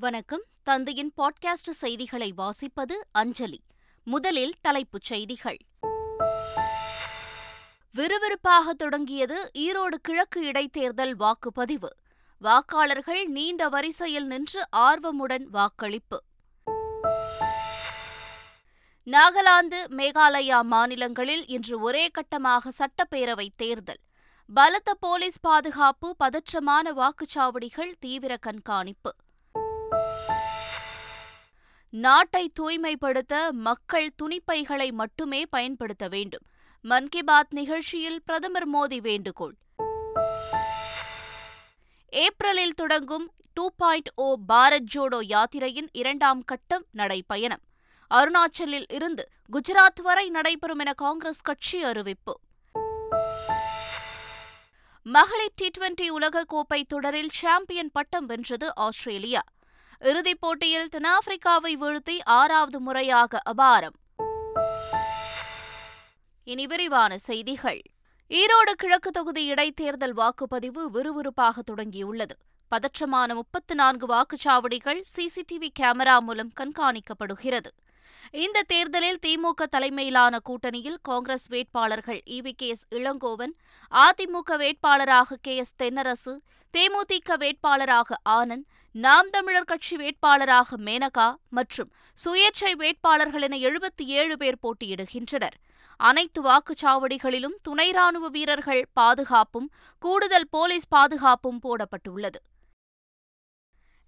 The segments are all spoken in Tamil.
வணக்கம். தந்தையின் பாட்காஸ்ட் செய்திகளை வாசிப்பது அஞ்சலி. முதலில் தலைப்புச் செய்திகள். விறுவிறுப்பாக தொடங்கியது ஈரோடு கிழக்கு இடைத்தேர்தல் வாக்குப்பதிவு. வாக்காளர்கள் நீண்ட வரிசையில் நின்று ஆர்வமுடன் வாக்களிப்பு. நாகாலாந்து மேகாலயா மாநிலங்களில் இன்று ஒரே கட்டமாக சட்டப்பேரவை தேர்தல். பலத்த போலீஸ் பாதுகாப்பு பதற்றமான வாக்குச்சாவடிகள் தீவிர கண்காணிப்பு. நாட்டை தூய்மைப்படுத்த மக்கள் துணிப்பைகளை மட்டுமே பயன்படுத்த வேண்டும். மன் கி பாத் நிகழ்ச்சியில் பிரதமர் மோடி வேண்டுகோள். ஏப்ரலில் தொடங்கும் two point O Bharat Jodo யாத்திரையின் இரண்டாம் கட்டம் நடைபயணம். அருணாச்சலில் இருந்து குஜராத் வரை நடைபெறும் என காங்கிரஸ் கட்சி அறிவிப்பு. மகளிர் டி டுவெண்டி உலகக்கோப்பை தொடரில் சாம்பியன் பட்டம் வென்றது ஆஸ்திரேலியா. இறுதிப் போட்டியில் தென்னாப்பிரிக்காவை வீழ்த்தி ஆறாவது முறையாக அபாரம். இனி விரிவான செய்திகள். ஈரோடு கிழக்கு தொகுதி இடைத்தேர்தல் வாக்குப்பதிவு விறுவிறுப்பாக தொடங்கியுள்ளது. பதற்றமான முப்பத்து நான்கு வாக்குச்சாவடிகள் சிசிடிவி கேமரா மூலம் கண்காணிக்கப்படுகிறது. இந்த தேர்தலில் திமுக தலைமையிலான கூட்டணியில் காங்கிரஸ் வேட்பாளர்கள் E V K S Elangovan AIADMK வேட்பாளராக கே எஸ் தென்னரசு தேமுதிக வேட்பாளராக ஆனந்த் நாம் தமிழர் கட்சி வேட்பாளராக மேனகா மற்றும் சுயேட்சை வேட்பாளர்கள் என எழுபத்தி ஏழு பேர் போட்டியிடுகின்றனர். அனைத்து வாக்குச்சாவடிகளிலும் துணை ராணுவ வீரர்கள் பாதுகாப்பும் கூடுதல் போலீஸ் பாதுகாப்பும் போடப்பட்டுள்ளது.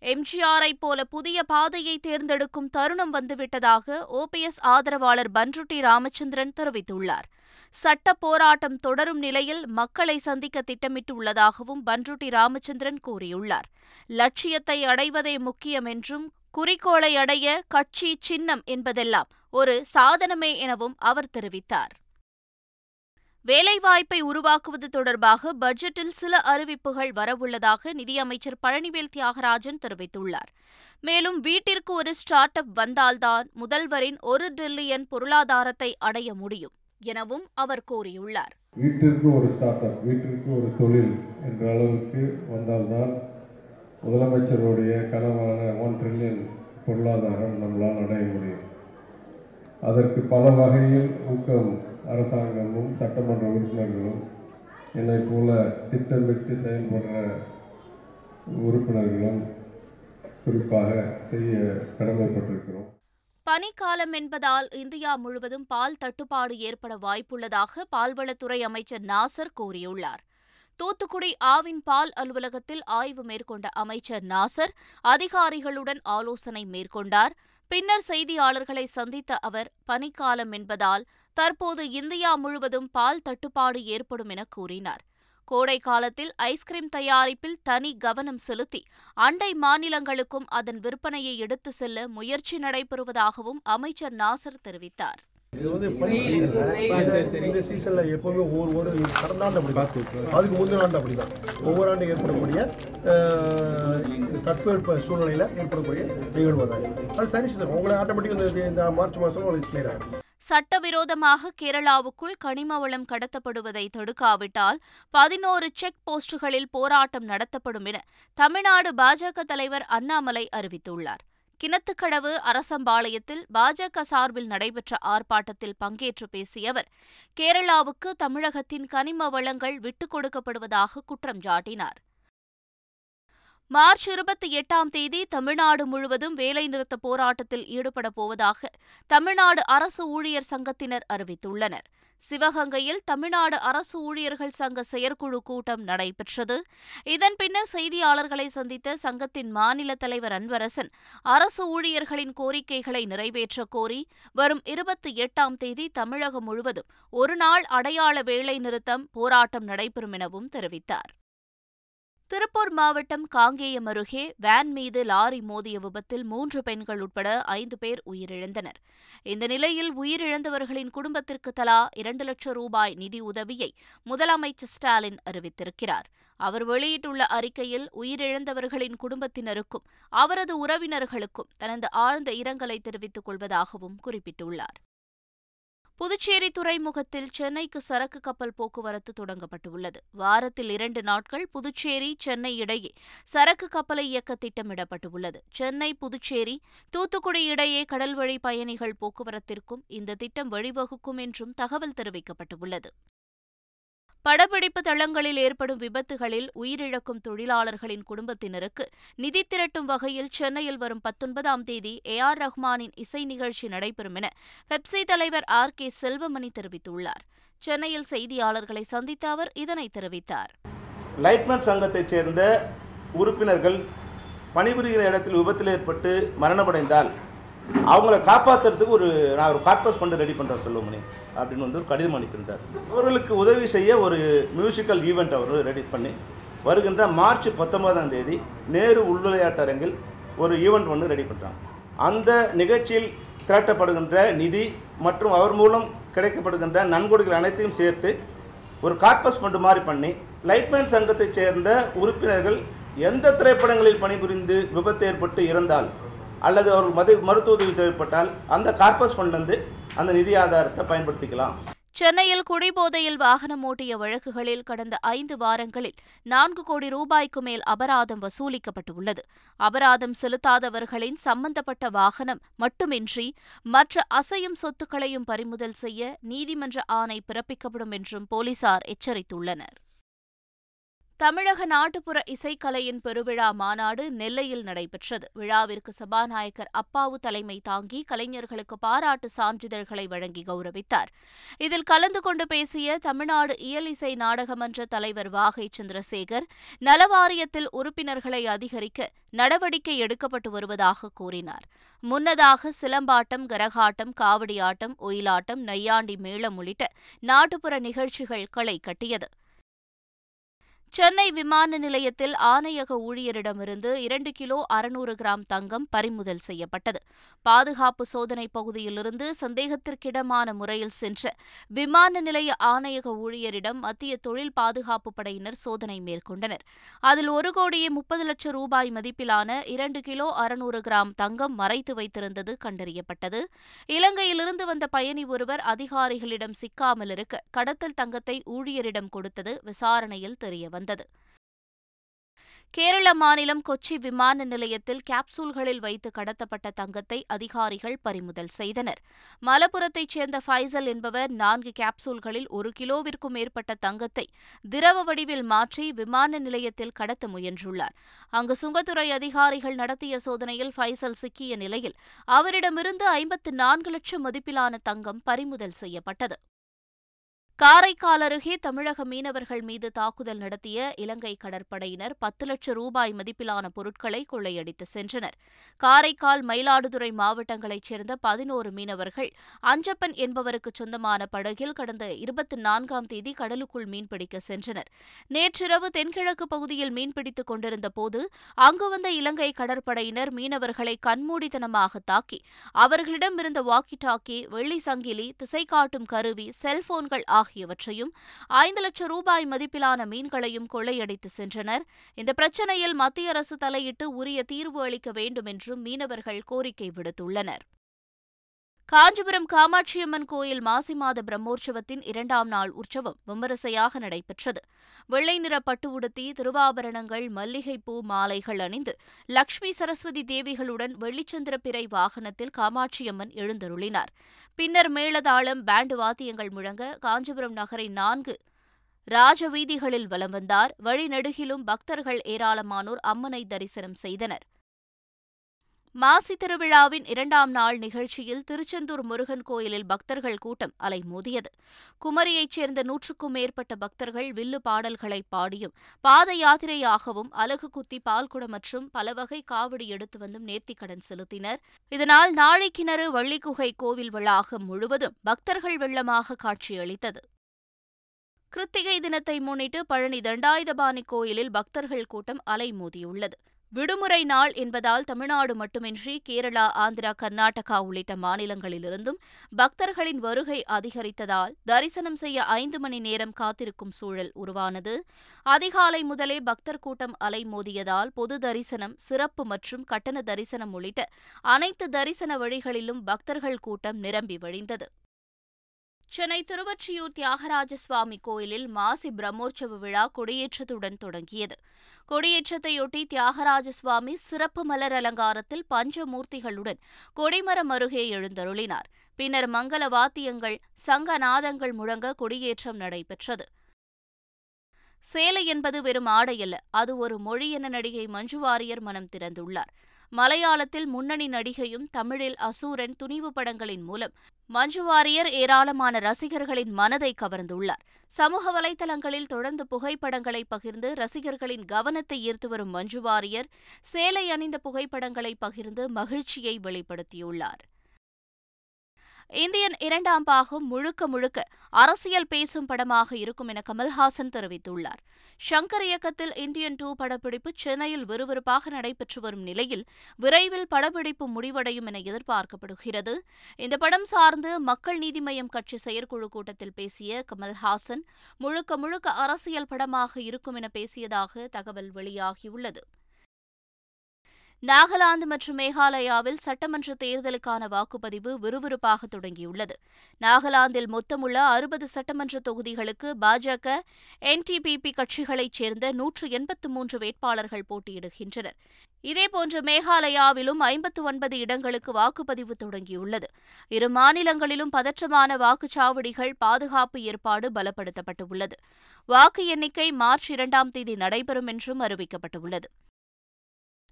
எம்ஜிஆரை போல புதிய பாதையை தேர்ந்தெடுக்கும் தருணம் வந்துவிட்டதாக ஓபிஎஸ் ஆதரவாளர் பன்ருட்டி ராமச்சந்திரன் தெரிவித்துள்ளார். சட்ட போராட்டம் தொடரும் நிலையில் மக்களை சந்திக்க திட்டமிட்டுள்ளதாகவும் பன்ருட்டி ராமச்சந்திரன் கூறியுள்ளார். லட்சியத்தை அடைவதே முக்கியம் என்றும் குறிக்கோளை அடைய கட்சி சின்னம் என்பதெல்லாம் ஒரு சாதனமே எனவும் அவர் தெரிவித்தார். வேலைவாய்ப்பை உருவாக்குவது தொடர்பாக பட்ஜெட்டில் சில அறிவிப்புகள் வரவுள்ளதாக நிதியமைச்சர் பழனிவேல் தியாகராஜன் தெரிவித்துள்ளார். மேலும் வீட்டிற்கு ஒரு ஸ்டார்ட் அப் வந்தால்தான் முதல்வரின் ஒரு டிரில்லியன் பொருளாதாரத்தை அடைய முடியும் எனவும் அவர் கூறியுள்ளார். வீட்டிற்கு ஒரு ஸ்டார்ட் அப் வீட்டிற்கு ஒரு தொழில் என்ற அளவுக்கு வந்தால்தான் முதலமைச்சருடைய கனவான ஒன் ட்ரில்லியன் பொருளாதாரம் நம்மளால் அடைய முடியும். அதற்கு பல வகையில் ஊக்கம் அரசாங்கமும் சட்டமன்ற உறுப்பினர்களும் என்னை போல திட்டமிட்டு செயல்படுற உறுப்பினர்களும் குறிப்பாக செய்ய கடமைப்பட்டிருக்கிறோம். பனிக்காலம் என்பதால் இந்தியா முழுவதும் பால் தட்டுப்பாடு ஏற்பட வாய்ப்புள்ளதாக பால்வளத்துறை அமைச்சர் நாசர் கூறியுள்ளார். தூத்துக்குடி ஆவின் பால் அலுவலகத்தில் ஆய்வு மேற்கொண்ட அமைச்சர் நாசர் அதிகாரிகளுடன் ஆலோசனை மேற்கொண்டார். பின்னர் செய்தியாளர்களை சந்தித்த அவர் பனிக்காலம் என்பதால் தற்போது இந்தியா முழுவதும் பால் தட்டுப்பாடு ஏற்படும் என கூறினார். கோடை காலத்தில் ஐஸ்கிரீம் தயாரிப்பில் தனி கவனம் செலுத்தி அண்டை மாநிலங்களுக்கும் அதன் விற்பனையை எடுத்து செல்ல முயற்சி நடைபெறுவதாகவும் அமைச்சர் நாசர் தெரிவித்தார். இது வந்து இந்த சீசனில் எப்போவுமே ஒவ்வொரு ஒரு கடந்த ஆண்டு அப்படி தான் அதுக்கு முந்தின ஆண்டு அப்படி தான் ஒவ்வொரு ஆண்டு ஏற்படக்கூடிய தட்பவெப்ப சூழ்நிலையில் ஏற்படக்கூடிய நிகழ்வு தான் அது சரி செய்யும் உங்களை ஆட்டோமேட்டிக் இந்த மார்ச் மாதம் உங்களுக்கு கிளியர் ஆகும் சட்டவிரோதமாக கேரளாவுக்குள் கனிம வளம் கடத்தப்படுவதை தடுக்காவிட்டால் பதினோரு செக் போஸ்டுகளில் போராட்டம் நடத்தப்படும் என தமிழ்நாடு பாஜக தலைவர் அண்ணாமலை அறிவித்துள்ளார். கிணத்துக்கடவு அரசம்பாளையத்தில் பாஜக சார்பில் நடைபெற்ற ஆர்ப்பாட்டத்தில் பங்கேற்று பேசிய அவர் கேரளாவுக்கு தமிழகத்தின் கனிம வளங்கள் விட்டுக் கொடுக்கப்படுவதாக குற்றம் சாட்டினார். மார்ச் இருபத்தி எட்டாம் தேதி தமிழ்நாடு முழுவதும் வேலைநிறுத்த போராட்டத்தில் ஈடுபட போவதாக தமிழ்நாடு அரசு ஊழியர் சங்கத்தினர் அறிவித்துள்ளனர். சிவகங்கையில் தமிழ்நாடு அரசு ஊழியர்கள் சங்க செயற்குழு கூட்டம் நடைபெற்றது. இதன் பின்னர் செய்தியாளர்களை சந்தித்த சங்கத்தின் மாநில தலைவர் அன்பரசன் அரசு ஊழியர்களின் கோரிக்கைகளை நிறைவேற்ற கோரி வரும் இருபத்தி எட்டாம் தேதி தமிழகம் முழுவதும் ஒருநாள் அடையாள வேலைநிறுத்தம் போராட்டம் நடைபெறும் எனவும் தெரிவித்தார். திருப்பூர் மாவட்டம் காங்கேயம் அருகே வேன் மீது லாரி மோதிய விபத்தில் மூன்று பெண்கள் உட்பட ஐந்து பேர் உயிரிழந்தனர். இந்த நிலையில் உயிரிழந்தவர்களின் குடும்பத்திற்கு தலா இரண்டு லட்சம் ரூபாய் நிதி உதவியை முதலமைச்சர் ஸ்டாலின் அறிவித்திருக்கிறார். அவர் வெளியிட்டுள்ள அறிக்கையில் உயிரிழந்தவர்களின் குடும்பத்தினருக்கும் அவரது உறவினர்களுக்கும் தனது ஆழ்ந்த இரங்கலை தெரிவித்துக் கொள்வதாகவும் குறிப்பிட்டுள்ளார். புதுச்சேரி துறைமுகத்தில் சென்னைக்கு சரக்கு கப்பல் போக்குவரத்து தொடங்கப்பட்டுள்ளது. வாரத்தில் இரண்டு நாட்கள் புதுச்சேரி சென்னை இடையே சரக்கு கப்பலை இயக்க திட்டமிடப்பட்டுள்ளது. சென்னை புதுச்சேரி தூத்துக்குடி இடையே கடல்வழி பயணிகள் போக்குவரத்திற்கும் இந்த திட்டம் வழிவகுக்கும் என்றும் தகவல் தெரிவிக்கப்பட்டுள்ளது. படப்பிடிப்பு தளங்களில் ஏற்படும் விபத்துகளில் உயிரிழக்கும் தொழிலாளர்களின் குடும்பத்தினருக்கு நிதி திரட்டும் வகையில் சென்னையில் வரும் பத்தொன்பதாம் தேதி ஏ ஆர் ரஹ்மானின் இசை நிகழ்ச்சி நடைபெறும் என பெப்சி தலைவர் ஆர் கே செல்வமணி தெரிவித்துள்ளார். சென்னையில் செய்தியாளர்களை சந்தித்த அவர் இதனை தெரிவித்தார். லைட்மேன் சங்கத்தைச் சேர்ந்த உறுப்பினர்கள் பணிபுரிகிற இடத்தில் விபத்தில் ஏற்பட்டு மரணமடைந்தால் அவங்கள காப்பாற்றுறதுக்கு ஒரு நான் ஒரு கார்பஸ் ஃபண்டு ரெடி பண்ணுறேன் செல்வமணி அப்படின்னு வந்து ஒரு கடிதம் அனுப்பியிருந்தார். அவர்களுக்கு உதவி செய்ய ஒரு மியூசிக்கல் ஈவெண்ட் அவர் ரெடி பண்ணி வருகின்ற மார்ச் பத்தொன்பதாம் தேதி நேரு உள்விளையாட்டரங்கில் ஒரு ஈவெண்ட் ஒன்று ரெடி பண்ணுறாங்க அந்த நிகழ்ச்சியில் திரட்டப்படுகின்ற நிதி மற்றும் அவர் மூலம் கிடைக்கப்படுகின்ற நன்கொடைகள் அனைத்தையும் சேர்த்து ஒரு கார்பஸ் ஃபண்டு மாதிரி பண்ணி லைட்மேன் சங்கத்தைச் சேர்ந்த உறுப்பினர்கள் எந்த திரைப்படங்களில் பணிபுரிந்து விபத்து ஏற்பட்டு இறந்தால் அல்லது அவர்கள் மது மருத்துவ உதவி தேவைப்பட்டால் அந்த கார்பஸ் ஃபண்ட்லேருந்து அந்த நிதி ஆதாரத்தை பயன்படுத்திக்கலாம். சென்னையில் குடிபோதையில் வாகனம் ஓட்டிய வழக்குகளில் கடந்த ஐந்து வாரங்களில் நான்கு கோடி ரூபாய்க்கு மேல் அபராதம் வசூலிக்கப்பட்டுள்ளது. அபராதம் செலுத்தாதவர்களின் சம்பந்தப்பட்ட வாகனம் மட்டுமின்றி மற்ற அசையும் சொத்துக்களையும் பறிமுதல் செய்ய நீதிமன்ற ஆணை பிறப்பிக்கப்படும் என்றும் போலீசார் எச்சரித்துள்ளனர். தமிழக நாட்டுப்புற இசைக்கலையின் பெருவிழா மாநாடு நெல்லையில் நடைபெற்றது. விழாவிற்கு சபாநாயகர் அப்பாவு தலைமை தாங்கி கலைஞர்களுக்கு பாராட்டு சான்றிதழ்களை வழங்கி கௌரவித்தார். இதில் கலந்து கொண்டு பேசிய தமிழ்நாடு இயல் இசை நாடகமன்ற தலைவர் வாகை சந்திரசேகர் நலவாரியத்தில் உறுப்பினர்களை அதிகரிக்க நடவடிக்கை எடுக்கப்பட்டு வருவதாக கூறினார். முன்னதாக சிலம்பாட்டம் கரகாட்டம் காவடியாட்டம் ஒயிலாட்டம் நையாண்டி மேளம் உள்ளிட்ட நாட்டுப்புற நிகழ்ச்சிகள் களை கட்டியது. சென்னை விமான நிலையத்தில் ஆணையக ஊழியரிடமிருந்து இரண்டு கிலோ அறுநூறு கிராம் தங்கம் பறிமுதல் செய்யப்பட்டது. பாதுகாப்பு சோதனை பகுதியிலிருந்து சந்தேகத்திற்கிடமான முறையில் சென்ற விமான நிலைய ஆணையக ஊழியரிடம் மத்திய தொழில் பாதுகாப்பு படையினர் சோதனை மேற்கொண்டனர். அதில் ஒரு கோடியே முப்பது லட்சம் ரூபாய் மதிப்பிலான இரண்டு கிலோ அறுநூறு கிராம் தங்கம் மறைத்து வைத்திருந்தது கண்டறியப்பட்டது. இலங்கையிலிருந்து வந்த பயணி ஒருவர் அதிகாரிகளிடம் சிக்காமல் இருக்க கடத்தல் தங்கத்தை ஊழியரிடம் கொடுத்தது விசாரணையில் தெரியவந்தது. வந்தது. கேரள மாநிலம் கொச்சி விமான நிலையத்தில் கேப்சூல்களில் வைத்து கடத்தப்பட்ட தங்கத்தை அதிகாரிகள் பறிமுதல் செய்தனர். மலப்புரத்தைச் சேர்ந்த ஃபைசல் என்பவர் நான்கு கேப்சூல்களில் ஒரு கிலோவிற்கும் மேற்பட்ட தங்கத்தை திரவ வடிவில் மாற்றி விமான நிலையத்தில் கடத்த முயன்றுள்ளார். அங்கு சுங்கத்துறை அதிகாரிகள் நடத்திய சோதனையில் ஃபைசல் சிக்கிய நிலையில் அவரிடமிருந்து ஐம்பத்து நான்கு லட்சம் மதிப்பிலான தங்கம் பறிமுதல் செய்யப்பட்டது. காரைக்கால் அருகே தமிழக மீனவர்கள் மீது தாக்குதல் நடத்திய இலங்கை கடற்படையினர் பத்து லட்சம் ரூபாய் மதிப்பிலான பொருட்களை கொள்ளையடித்து சென்றனர். காரைக்கால் மயிலாடுதுறை மாவட்டங்களைச் சேர்ந்த பதினோரு மீனவர்கள் அஞ்சப்பன் என்பவருக்கு சொந்தமான படகில் கடந்த இருபத்தி நான்காம் தேதி கடலுக்குள் மீன்பிடிக்க சென்றனர். நேற்றிரவு தென்கிழக்கு பகுதியில் மீன்பிடித்துக் கொண்டிருந்த போது அங்கு வந்த இலங்கை கடற்படையினர் மீனவர்களை கண்மூடித்தனமாக தாக்கி அவர்களிடமிருந்த வாக்கி டாக்கி வெள்ளி சங்கிலி திசை காட்டும் கருவி செல்போன்கள் ஆகியவற்றையும் ஐந்து லட்சம் ரூபாய் மதிப்பிலான மீன்களையும் கொள்ளையடித்து சென்றனர். இந்த பிரச்சினையில் மத்திய அரசு தலையிட்டு உரிய தீர்வு அளிக்க வேண்டும் என்றும் மீனவர்கள் கோரிக்கை விடுத்துள்ளனர். காஞ்சிபுரம் காமாட்சியம்மன் கோயில் மாசி மாத பிரம்மோற்சவத்தின் இரண்டாம் நாள் உற்சவம் விமரிசையாக நடைபெற்றது. வெள்ளை நிற பட்டு உடுத்தி திருவாபரணங்கள் மல்லிகைப்பூ மாலைகள் அணிந்து லக்ஷ்மி சரஸ்வதி தேவிகளுடன் வெள்ளிச்சந்திர பிறை வாகனத்தில் காமாட்சியம்மன் எழுந்தருளினார். பின்னர் மேளதாளம் பேண்டு வாத்தியங்கள் முழங்க காஞ்சிபுரம் நகரை நான்கு ராஜவீதிகளில் வலம் வந்தார். வழிநெடுகிலும் பக்தர்கள் ஏராளமானோர் அம்மனை தரிசனம் செய்தனர். மாசி திருவிழாவின் இரண்டாம் நாள் நிகழ்ச்சியில் திருச்செந்தூர் முருகன் கோயிலில் பக்தர்கள் கூட்டம் அலைமோதியது. குமரியைச் சேர்ந்த நூற்றுக்கும் மேற்பட்ட பக்தர்கள் வில்லு பாடல்களை பாடியும் பாத யாத்திரையாகவும் அலகு குத்தி பால்குடம் மற்றும் பல வகை காவடி எடுத்து வந்தும் நேர்த்திக்கடன் செலுத்தினர். இதனால் நாழிக்கிணறு வள்ளிக்குகை கோவில் வளாகம் முழுவதும் பக்தர்கள் வெள்ளமாக காட்சியளித்தது. கிருத்திகை தினத்தை முன்னிட்டு பழனி தண்டாயுதபாணி கோயிலில் பக்தர்கள் கூட்டம் அலைமோதியுள்ளது. விடுமுறை நாள் என்பதால் தமிழ்நாடு மட்டுமின்றி கேரளா ஆந்திரா கர்நாடகா உள்ளிட்ட மாநிலங்களிலிருந்தும் பக்தர்களின் வருகை அதிகரித்ததால் தரிசனம் செய்ய ஐந்து மணி நேரம் காத்திருக்கும் சூழல் உருவானது. அதிகாலை முதலே பக்தர் கூட்டம் அலைமோதியதால் பொது தரிசனம் சிறப்பு மற்றும் கட்டண தரிசனம் உள்ளிட்ட அனைத்து தரிசன வழிகளிலும் பக்தர்கள் கூட்டம் நிரம்பி வழிந்தது. சென்னை திருவொற்றியூர் தியாகராஜ சுவாமி கோயிலில் மாசி பிரம்மோற்சவ விழா கொடியேற்றத்துடன் தொடங்கியது. கொடியேற்றத்தையொட்டி தியாகராஜ சுவாமி சிறப்பு மலர் அலங்காரத்தில் பஞ்சமூர்த்திகளுடன் கொடிமரம் அருகே எழுந்தருளினார். பின்னர் மங்கள வாத்தியங்கள் சங்கநாதங்கள் முழங்க கொடியேற்றம் நடைபெற்றது. சேலை என்பது வெறும் ஆடையல்ல அது ஒரு மொழி என நடிகை மஞ்சு வாரியர் மனம் திறந்துள்ளார். மலையாளத்தில் முன்னணி நடிகையும் தமிழில் அசூரன் துணிவு படங்களின் மூலம் மஞ்சு வாரியர் ஏராளமான ரசிகர்களின் மனதை கவர்ந்துள்ளார். சமூக வலைதளங்களில் தொடர்ந்து புகைப்படங்களை பகிர்ந்து ரசிகர்களின் கவனத்தை ஈர்த்து வரும் மஞ்சு வாரியர் சேலை அணிந்த புகைப்படங்களை பகிர்ந்து மகிழ்ச்சியை வெளிப்படுத்தியுள்ளார். இந்தியன் இரண்டாம் பாகம் முழுக்க முழுக்க அரசியல் பேசும் படமாக இருக்கும் என கமல்ஹாசன் தெரிவித்துள்ளார். ஷங்கர் இயக்கத்தில் இந்தியன் டூ படப்பிடிப்பு சென்னையில் விறுவிறுப்பாக நடைபெற்று வரும் நிலையில் விரைவில் படப்பிடிப்பு முடிவடையும் என எதிர்பார்க்கப்படுகிறது. இந்த படம் சார்ந்து மக்கள் நீதி மய்யம் கட்சி செயற்குழு கூட்டத்தில் பேசிய கமல்ஹாசன் முழுக்க முழுக்க அரசியல் படமாக இருக்கும் என பேசியதாக தகவல் வெளியாகியுள்ளது. நாகாலாந்து மற்றும் மேகாலயாவில் சட்டமன்ற தேர்தலுக்கான வாக்குப்பதிவு விறுவிறுப்பாக தொடங்கியுள்ளது. நாகாலாந்தில் மொத்தமுள்ள அறுபது சட்டமன்ற தொகுதிகளுக்கு பாஜக என்டிபிபி கட்சிகளைச் சேர்ந்த நூற்று எண்பத்து மூன்று வேட்பாளர்கள் போட்டியிடுகின்றனர். இதேபோன்று மேகாலயாவிலும் ஐம்பத்து ஒன்பது இடங்களுக்கு வாக்குப்பதிவு தொடங்கியுள்ளது. இரு மாநிலங்களிலும் பதற்றமான வாக்குச்சாவடிகள் பாதுகாப்பு ஏற்பாடு பலப்படுத்தப்பட்டுள்ளது. வாக்கு எண்ணிக்கை மார்ச் இரண்டாம் தேதி நடைபெறும் என்றும் அறிவிக்கப்பட்டுள்ளது.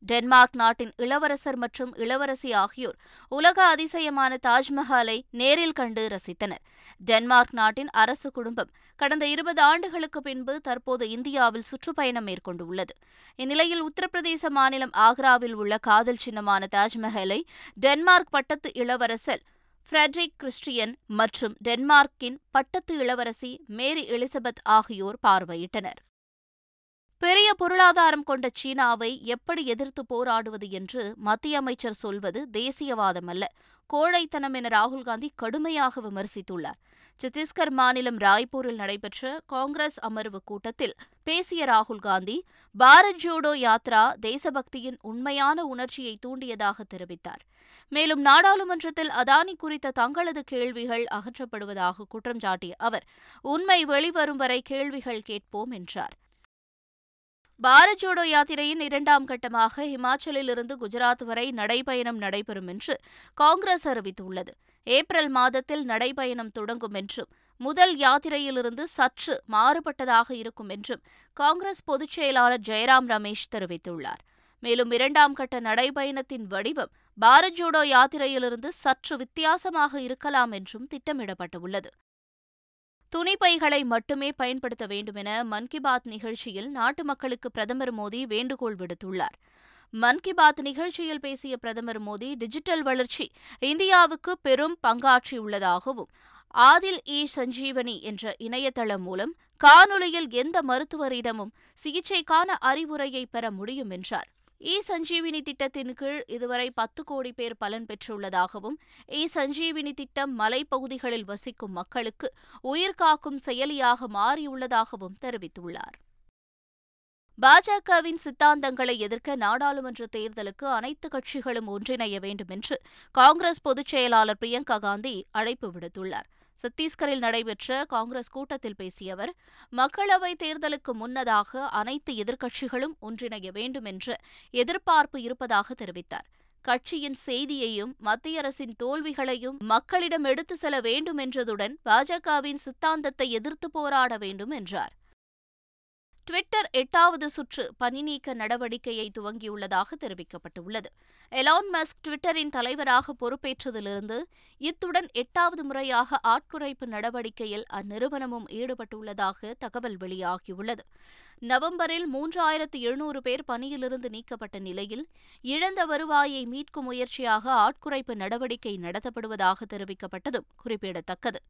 டென்மார்க் நாட்டின் இளவரசர் மற்றும் இளவரசி ஆகியோர் உலக அதிசயமான தாஜ்மஹாலை நேரில் கண்டு ரசித்தனர். டென்மார்க் நாட்டின் அரசு குடும்பம் கடந்த இருபது ஆண்டுகளுக்கு பின்பு தற்போது இந்தியாவில் சுற்றுப்பயணம் மேற்கொண்டுள்ளது. இந்நிலையில் உத்தரப்பிரதேச மாநிலம் ஆக்ராவில் உள்ள காதல் சின்னமான தாஜ்மஹாலை டென்மார்க் பட்டத்து இளவரசர் ஃப்ரெட்ரிக் கிறிஸ்டியன் மற்றும் டென்மார்க்கின் பட்டத்து இளவரசி மேரி எலிசபெத் ஆகியோர் பார்வையிட்டனர். பெரிய பொருளாதாரம் கொண்ட சீனாவை எப்படி எதிர்த்து போராடுவது என்று மத்திய அமைச்சர் சொல்வது தேசியவாதம் அல்ல. கோழைத்தனம் என ராகுல்காந்தி கடுமையாக விமர்சித்துள்ளார். சத்தீஸ்கர் மாநிலம் ராய்ப்பூரில் நடைபெற்ற காங்கிரஸ் அமர்வு கூட்டத்தில் பேசிய ராகுல்காந்தி பாரத் ஜோடோ யாத்ரா தேசபக்தியின் உண்மையான உணர்ச்சியை தூண்டியதாக தெரிவித்தார். மேலும் நாடாளுமன்றத்தில் அதானி குறித்த தங்களது கேள்விகள் அகற்றப்படுவதாக குற்றம் சாட்டிய அவர் உண்மை வெளிவரும் வரை கேள்விகள் கேட்போம் என்றார். பாரத் ஜோடோ யாத்திரையின் இரண்டாம் கட்டமாக ஹிமாச்சலிலிருந்து குஜராத் வரை நடைபயணம் நடைபெறும் என்று காங்கிரஸ் அறிவித்துள்ளது. ஏப்ரல் மாதத்தில் நடைபயணம் தொடங்கும் என்றும் முதல் யாத்திரையிலிருந்து சற்று மாறுபட்டதாக இருக்கும் என்றும் காங்கிரஸ் பொதுச் செயலாளர் ஜெயராம் ரமேஷ் தெரிவித்துள்ளார். மேலும் இரண்டாம் கட்ட நடைபயணத்தின் வடிவம் பாரத் ஜோடோ யாத்திரையிலிருந்து சற்று வித்தியாசமாக இருக்கலாம் என்றும் திட்டமிடப்பட்டுள்ளது. துணிப்பைகளை மட்டுமே பயன்படுத்த வேண்டுமென மன் கி பாத் நிகழ்ச்சியில் நாட்டு மக்களுக்கு பிரதமர் மோடி வேண்டுகோள் விடுத்துள்ளார். மன் கி பாத் நிகழ்ச்சியில் பேசிய பிரதமர் மோடி டிஜிட்டல் வளர்ச்சி இந்தியாவுக்கு பெரும் பங்காற்றியுள்ளதாகவும் ஆதில் இ சஞ்சீவனி என்ற இணையதளம் மூலம் காணொலியில் எந்த மருத்துவரிடமும் சிகிச்சைக்கான அறிவுரையை பெற முடியும் என்றார். இ சஞ்சீவினி திட்டத்தின் கீழ் இதுவரை பத்து கோடி பேர் பலன் பெற்றுள்ளதாகவும் இ சஞ்சீவினி திட்டம் மலைப்பகுதிகளில் வசிக்கும் மக்களுக்கு உயிர்காக்கும் செயலியாக மாறியுள்ளதாகவும் தெரிவித்துள்ளார். பாஜகவின் சித்தாந்தங்களை எதிர்க்க நாடாளுமன்ற தேர்தலுக்கு அனைத்து கட்சிகளும் ஒன்றிணைய வேண்டும் என்று காங்கிரஸ் பொதுச் செயலாளர் பிரியங்கா காந்தி அழைப்பு விடுத்துள்ளார். சத்தீஸ்கரில் நடைபெற்ற காங்கிரஸ் கூட்டத்தில் பேசிய அவர் மக்களவைத் தேர்தலுக்கு முன்னதாக அனைத்து எதிர்க்கட்சிகளும் ஒன்றிணைய வேண்டும் என்று எதிர்பார்ப்பு இருப்பதாக தெரிவித்தார். கட்சியின் செய்தியையும் மத்திய அரசின் தோல்விகளையும் மக்களிடம் எடுத்து செல்ல வேண்டும் என்றதுடன் பாஜகவின் சித்தாந்தத்தை எதிர்த்து போராட வேண்டும் என்றார். ட்விட்டர் எட்டாவது சுற்று பணிநீக்க நடவடிக்கையை துவங்கியுள்ளதாக தெரிவிக்கப்பட்டுள்ளது. எலான் மஸ்க் ட்விட்டரின் தலைவராக பொறுப்பேற்றதிலிருந்து இத்துடன் எட்டாவது முறையாக ஆட்குறைப்பு நடவடிக்கையில் அந்நிறுவனமும் ஈடுபட்டுள்ளதாக தகவல் வெளியாகியுள்ளது. நவம்பரில் மூன்றாயிரத்து எழுநூறு பேர் பணியிலிருந்து நீக்கப்பட்ட நிலையில் இழந்த வருவாயை மீட்கும் முயற்சியாக ஆட்குறைப்பு நடவடிக்கை நடத்தப்படுவதாக தெரிவிக்கப்பட்டதும் குறிப்பிடத்தக்கது.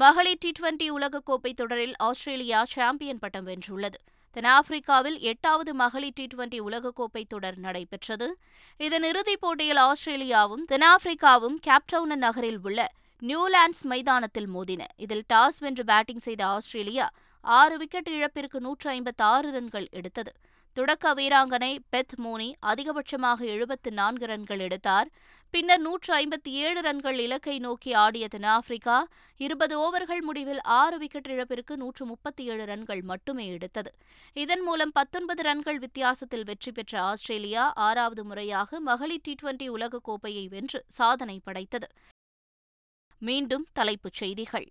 மகளிர் டி டுவெண்டி உலகக்கோப்பை தொடரில் ஆஸ்திரேலியா சாம்பியன் பட்டம் வென்றுள்ளது. தென்னாப்பிரிக்காவில் எட்டாவது மகளிர் டி டுவெண்டி உலகக்கோப்பை தொடர் நடைபெற்றது. இதன் இறுதிப் போட்டியில் ஆஸ்திரேலியாவும் தென்னாப்பிரிக்காவும் கேப்டவுன் நகரில் உள்ள நியூலாண்ட்ஸ் மைதானத்தில் மோதின. இதில் டாஸ் வென்று பேட்டிங் செய்த ஆஸ்திரேலியா ஆறு விக்கெட் இழப்பிற்கு நூற்று ஐம்பத்தி ஆறு ரன்கள் எடுத்தது. தொடக்க வீராங்கனை பெத் மோனி அதிகபட்சமாக எழுபத்து நான்கு ரன்கள் எடுத்தார். பின்னர் நூற்று ஐம்பத்தி ஏழு ரன்கள் இலக்கை நோக்கி ஆடிய தென்னாப்பிரிக்கா இருபது ஓவர்கள் முடிவில் ஆறு விக்கெட் இழப்பிற்கு நூற்று முப்பத்தி ஏழு ரன்கள் மட்டுமே எடுத்தது. இதன் மூலம் பத்தொன்பது ரன்கள் வித்தியாசத்தில் வெற்றி பெற்ற ஆஸ்திரேலியா ஆறாவது முறையாக மகளிர் டி டுவெண்டி உலகக்கோப்பையை வென்று சாதனை படைத்தது. மீண்டும் தலைப்புச் செய்திகள்.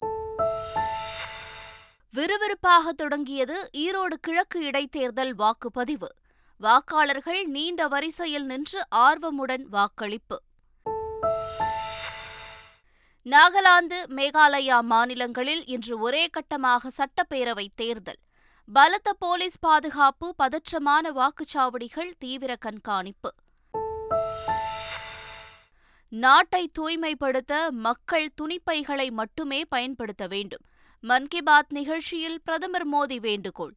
விறுவிறுப்பாக தொடங்கியது ஈரோடு கிழக்கு இடைத்தேர்தல் வாக்குப்பதிவு. வாக்காளர்கள் நீண்ட வரிசையில் நின்று ஆர்வமுடன் வாக்களிப்பு. நாகாலாந்து மேகாலயா மாநிலங்களில் இன்று ஒரே கட்டமாக சட்டப்பேரவை தேர்தல். பலத்த போலீஸ் பாதுகாப்பு பதற்றமான வாக்குச்சாவடிகள் தீவிர கண்காணிப்பு. நாட்டை தூய்மைப்படுத்த மக்கள் துணிப்பைகளை மட்டுமே பயன்படுத்த வேண்டும். மன் கி பாத் நிகழ்ச்சியில் பிரதமர் மோடி வேண்டுகோள்.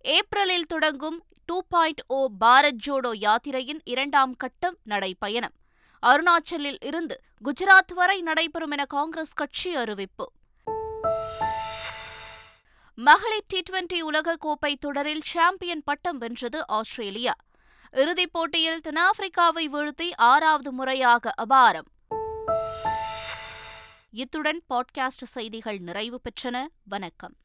ஏப்ரலில் தொடங்கும் two point O Bharat Jodo யாத்திரையின் இரண்டாம் கட்டம் நடைபயணம். அருணாச்சலில் இருந்து குஜராத் வரை நடைபெறும் என காங்கிரஸ் கட்சி அறிவிப்பு. மகளிர் டி டுவெண்டி உலகக்கோப்பை தொடரில் சாம்பியன் பட்டம் வென்றது ஆஸ்திரேலியா. இறுதிப் போட்டியில் தென்னாப்பிரிக்காவை வீழ்த்தி ஆறாவது முறையாக அபாரம். இத்துடன் பாட்காஸ்ட் செய்திகள் நிறைவு பெற்றன. வணக்கம்.